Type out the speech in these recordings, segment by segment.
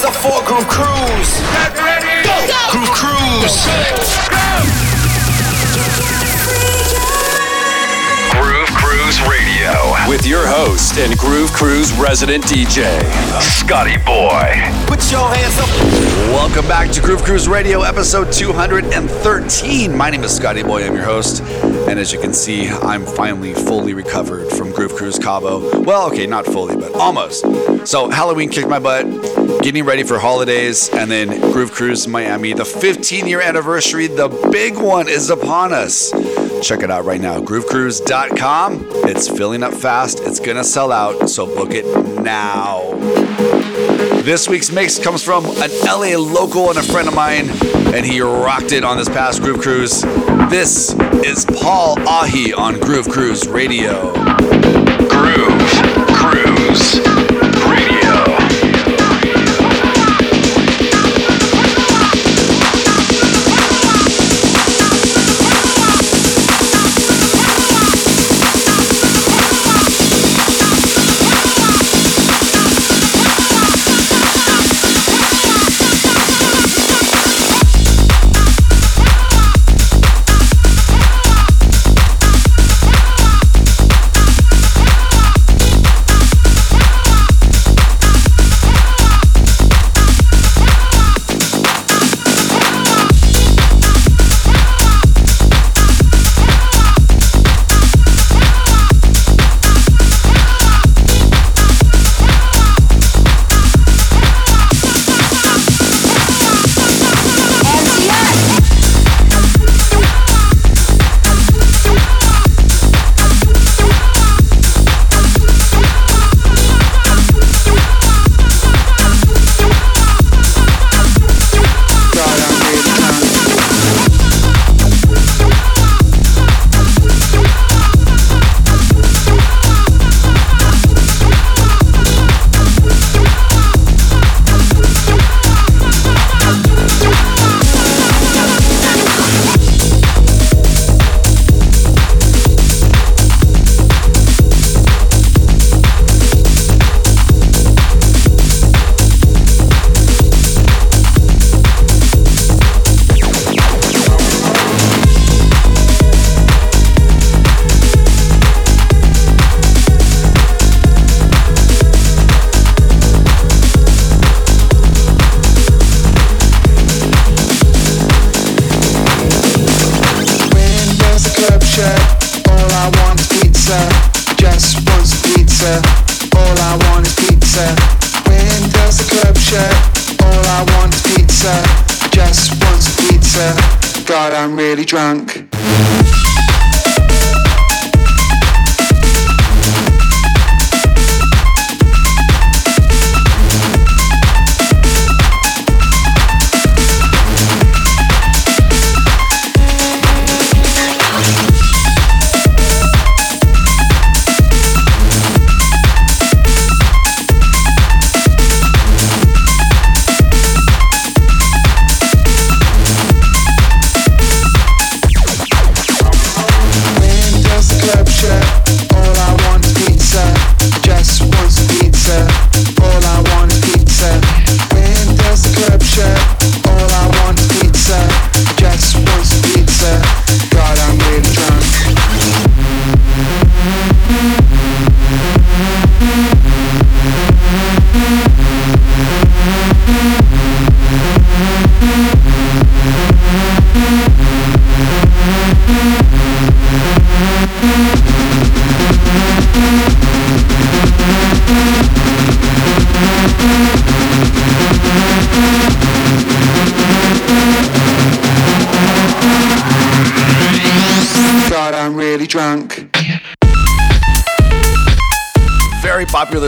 hands up for Groove Cruise. Get ready. Go. Groove Cruise. Go, Groove Cruise Radio with your host and Groove Cruise resident DJ, Scotty Boy. Put your hands up. Welcome back to Groove Cruise Radio, episode 213. My name is Scotty Boy, I'm your host. And as you can see, I'm finally fully recovered from Groove Cruise Cabo. Well, okay, not fully, but almost. So, Halloween kicked my butt, getting ready for holidays, and then Groove Cruise Miami. The 15 year anniversary, the big one, is upon us. Check it out right now, groovecruise.com. It's filling up fast, it's gonna sell out, so book it now. This week's mix comes from an LA local and a friend of mine, and he rocked it on this past Groove Cruise. This is Paul Ahi on Groove Cruise Radio. Groove Cruise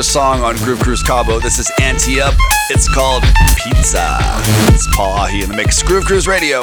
Popular song on Groove Cruise Cabo. This is Anti Up. It's called Pizza. It's Paul Ahi in the mix. Groove Cruise Radio.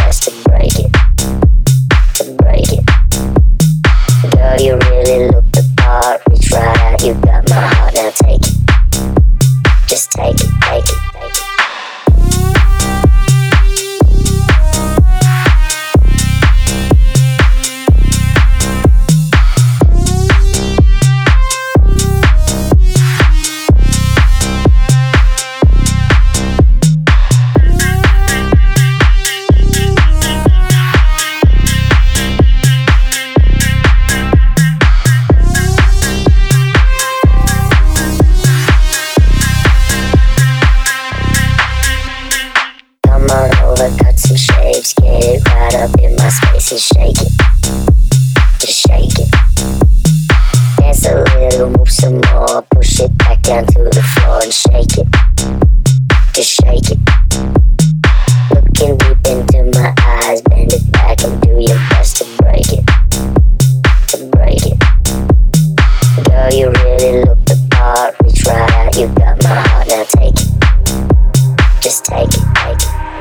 shapes get right up in my space and shake it. Just shake it. Dance a little, move some more, push it back down to the floor and shake it. Just shake it. Looking deep into my eyes, bend it back and do your best to break it. To break it. Girl, you really look the part, reach right out, you got my heart, now take it. Just take it, take it.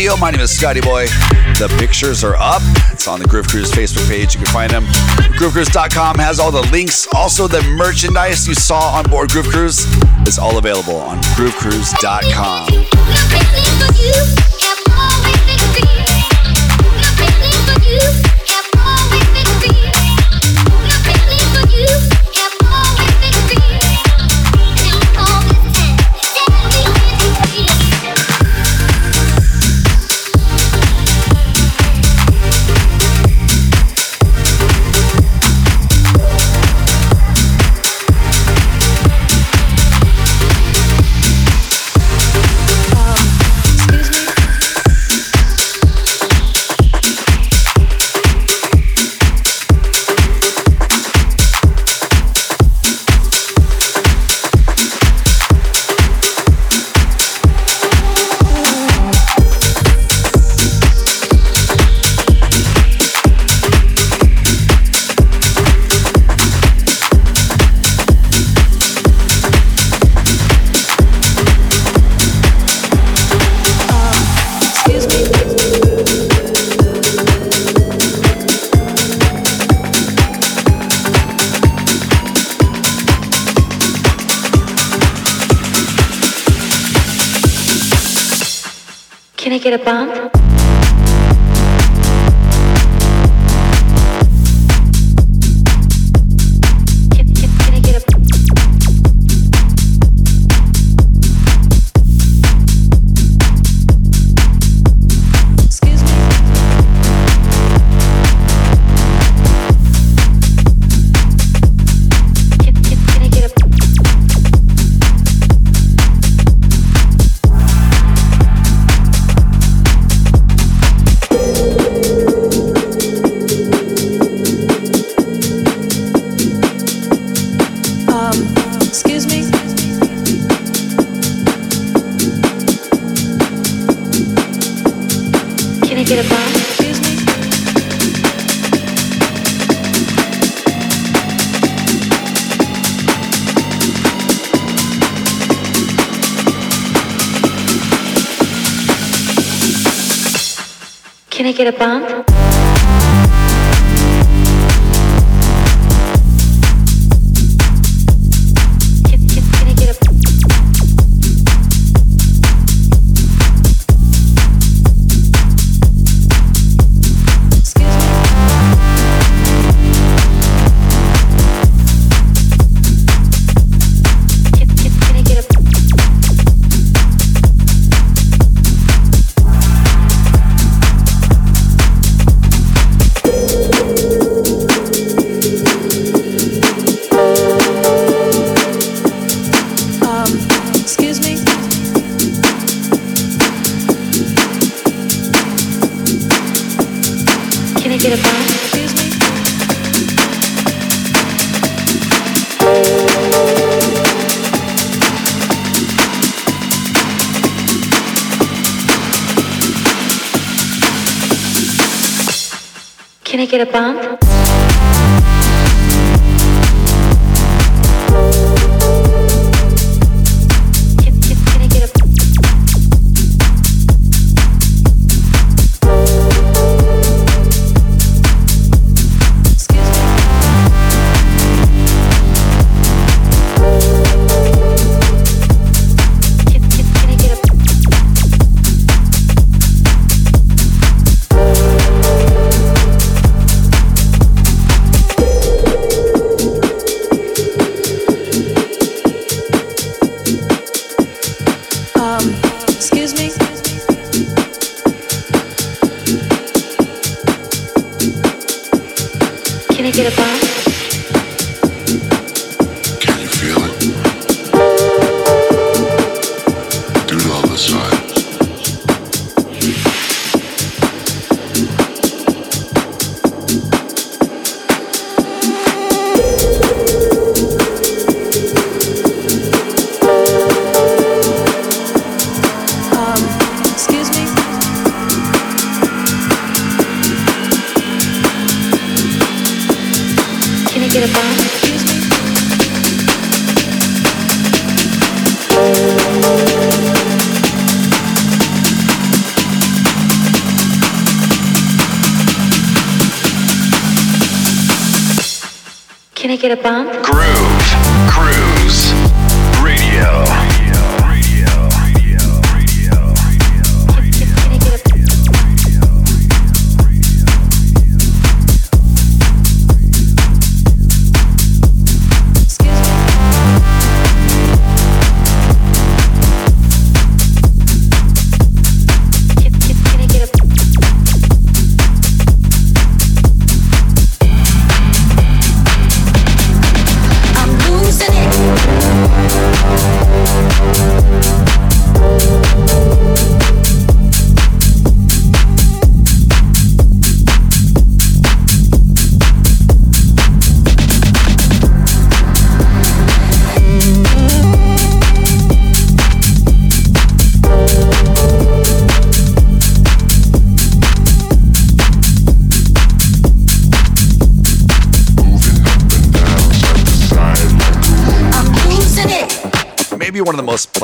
Radio. My name is Scotty Boy. The pictures are up. It's on the Groove Cruise Facebook page. You can find them. GrooveCruise.com has all the links. Also, the merchandise you saw on board Groove Cruise is all available on GrooveCruise.com. get a bump?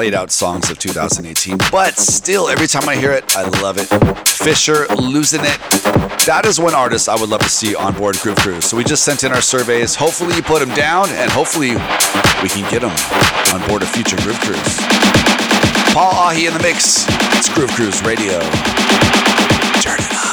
Played out songs of 2018, but still, every time I hear it, I love it. Fisher, Losing It. That is one artist I would love to see on board Groove Cruise. So we just sent in our surveys. Hopefully, you put them down, and hopefully, we can get them on board a future Groove Cruise. Paul Ahi in the mix. It's Groove Cruise Radio. Turn it up.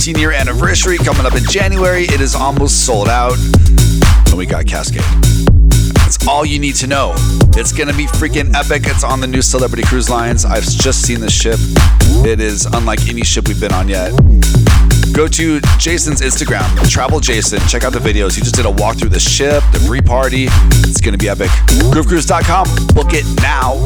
15 year anniversary coming up in January. It is almost sold out. And we got Kaskade. That's all you need to know. It's gonna be freaking epic. It's on the new Celebrity Cruise Lines. I've just seen the ship. It is unlike any ship we've been on yet. Go to Jason's Instagram, Travel Jason. Check out the videos. He just did a walk through the ship, the pre party. It's gonna be epic. GrooveCruise.com. Book it now.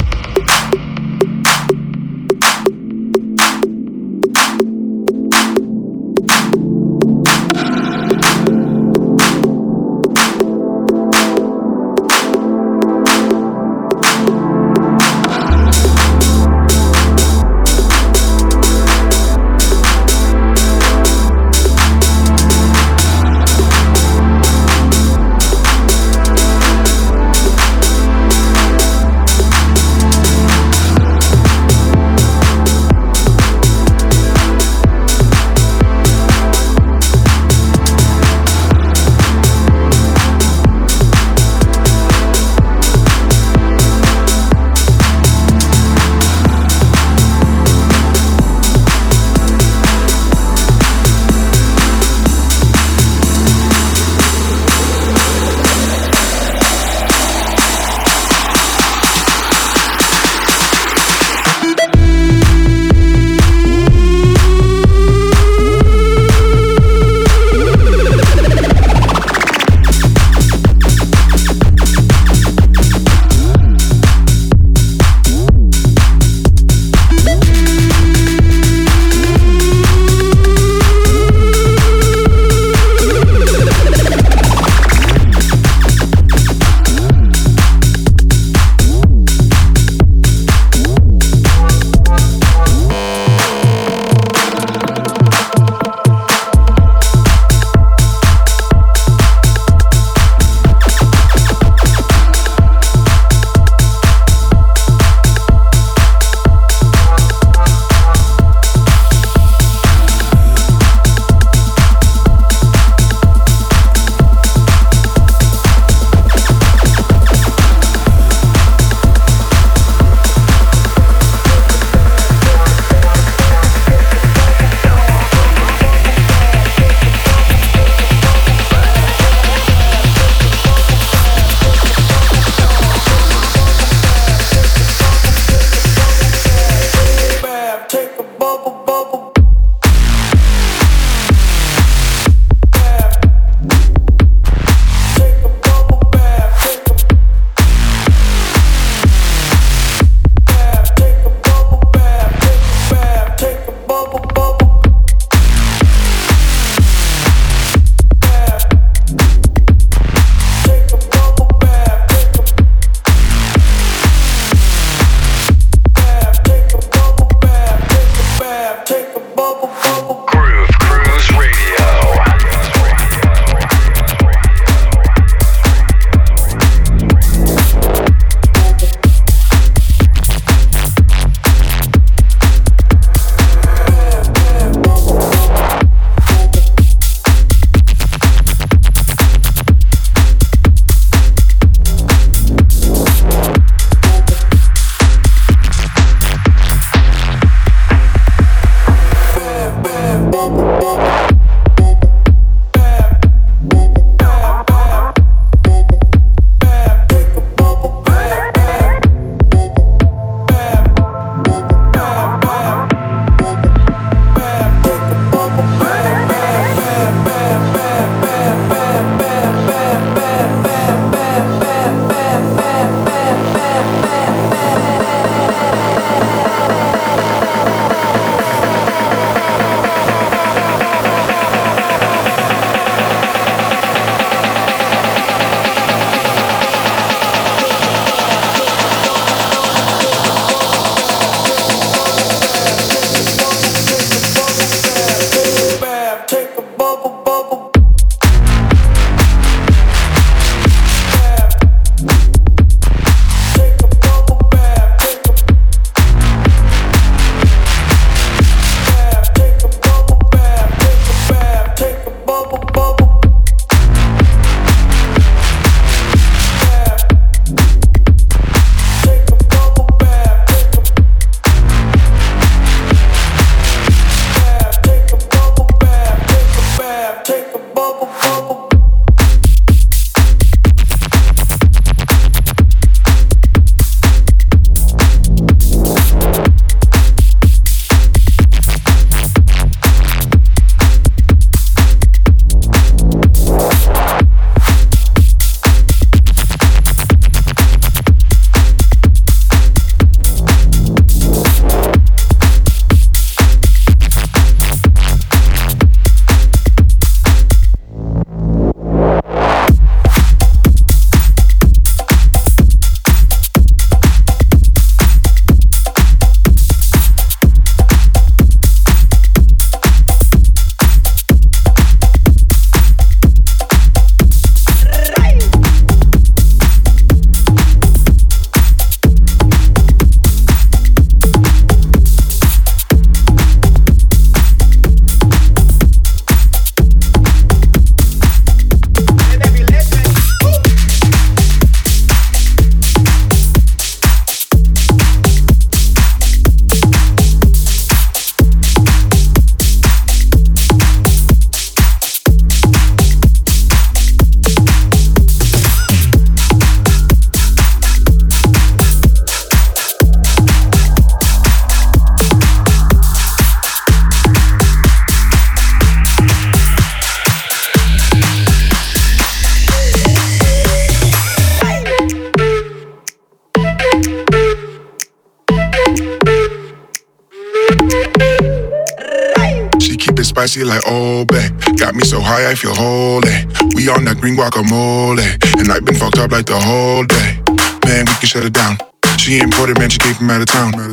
Spicy like babe. Got me so high I feel holy. We on that green guacamole, and I've been fucked up like the whole day. Man, we can shut it down. She imported, man, she came from out of town. Uh,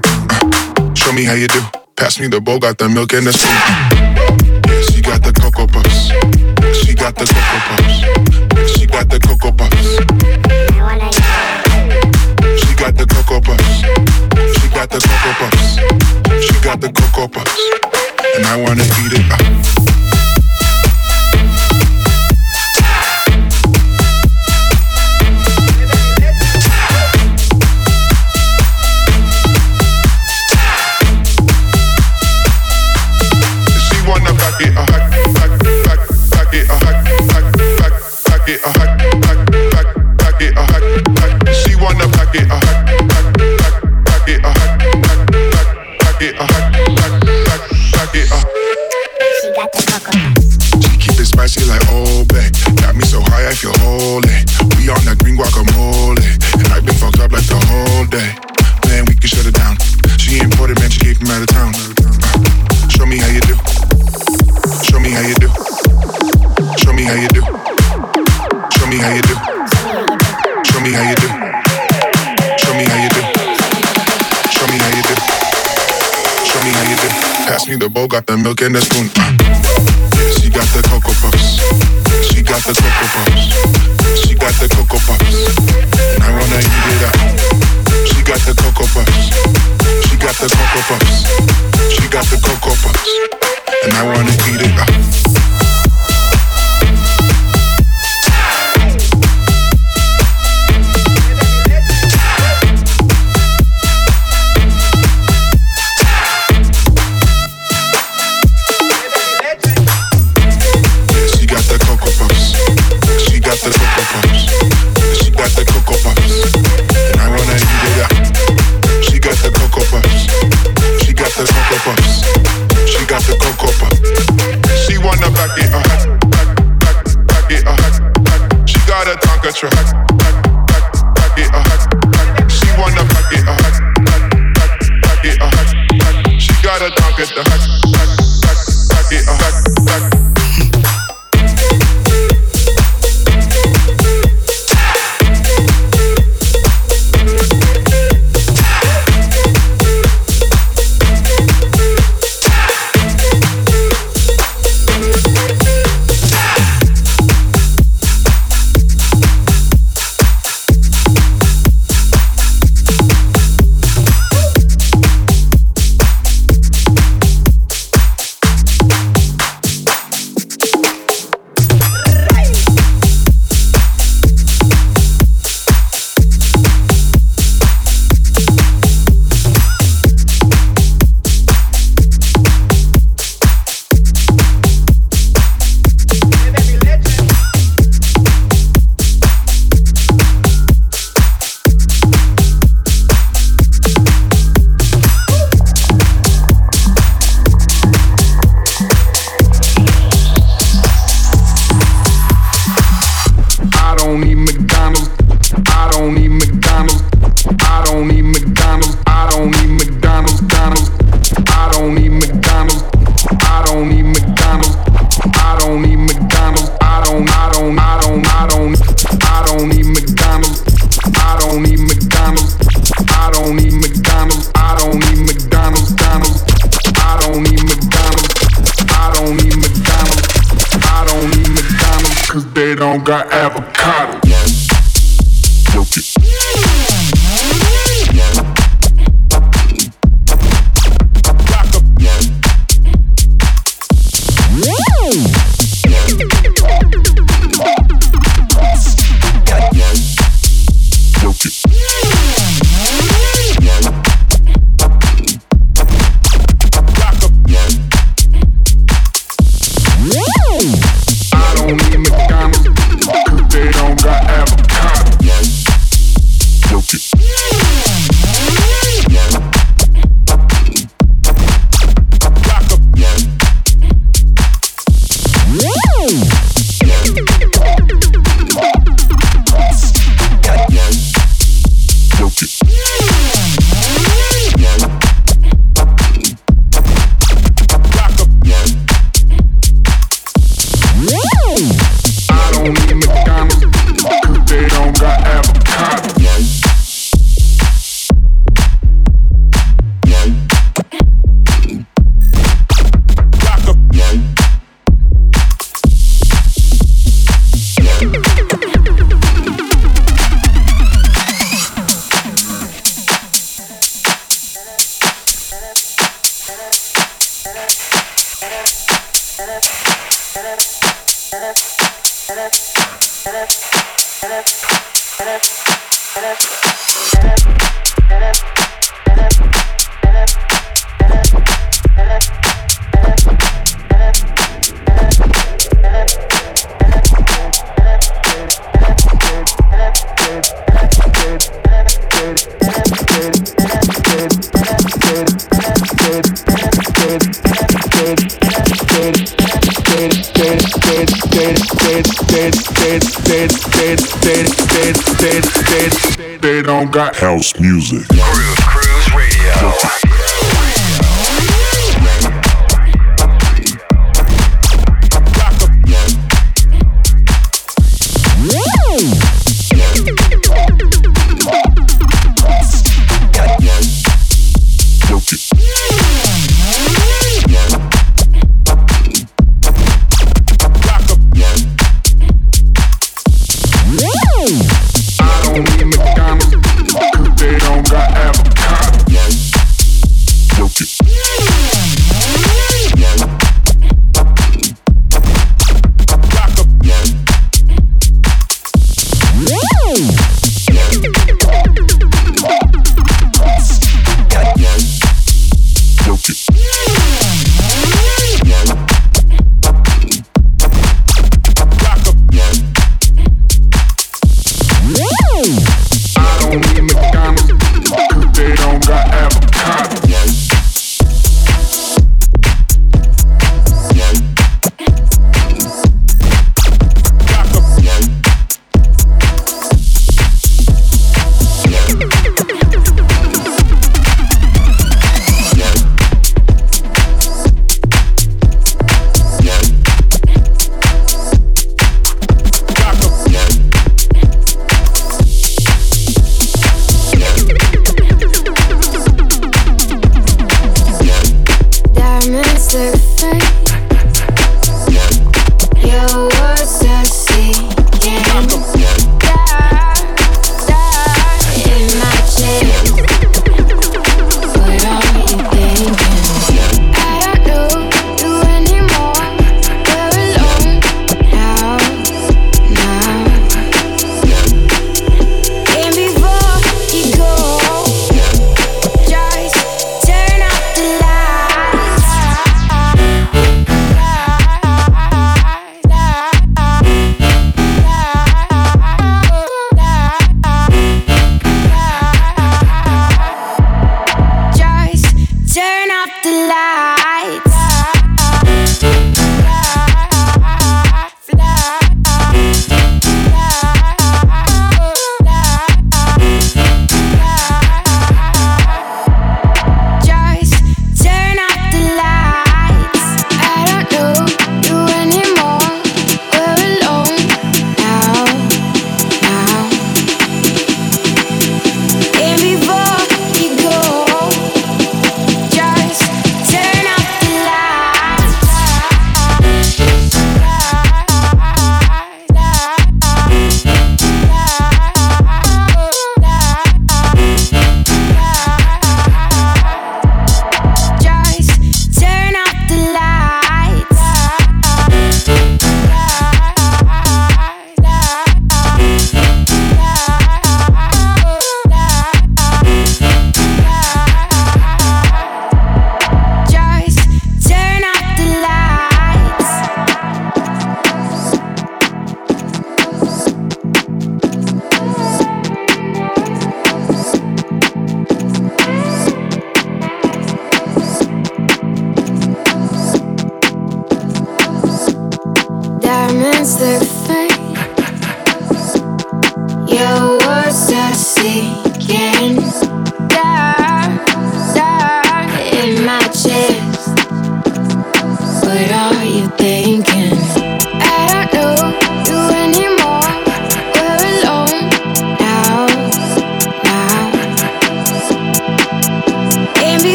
show me how you do. Pass me the bowl, got the milk and the spoon. Yeah, she got the cocoa puffs. She got the cocoa puffs. She got the cocoa puffs. She got the cocoa puffs. She got the cocoa puffs. She got the cocoa puffs. And I wanna eat it She keep it spicy like babe. Got me so high I feel holy. We on that green guacamole, and I've been fucked up like the whole day. Man, we can shut it down. She imported, man, she out of town. Show me how you do. Show me how you do. Show me how you do. Show me how you do. Show me how you do. The bowl, got the milk and the spoon. Uh. She got the cocoa puffs. She got the cocoa puffs. She got the cocoa puffs. And I wanna eat it up. She got the cocoa puffs. She got the cocoa puffs. She got the cocoa puffs. And I wanna eat it up. don't got avocado. they, they, they, they, they, they, they don't got house music. Cruise, cruise radio.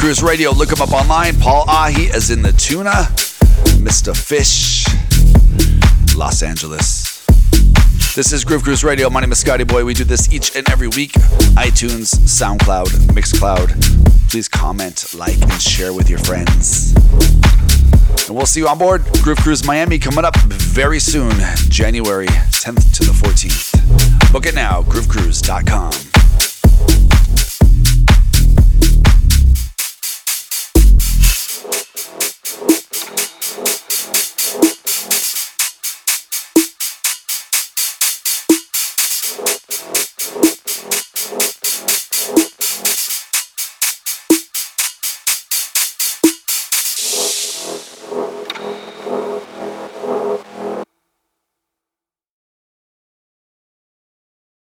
Cruise Radio. Look him up online. Paul Ahi is in the tuna. Mr. Fish, Los Angeles. This is Groove Cruise Radio. My name is Scotty Boy. We do this each and every week. iTunes, SoundCloud, Mixcloud. Please comment, like, and share with your friends. And we'll see you on board Groove Cruise Miami coming up very soon, January 10th to the 14th. Book it now, groovecruise.com.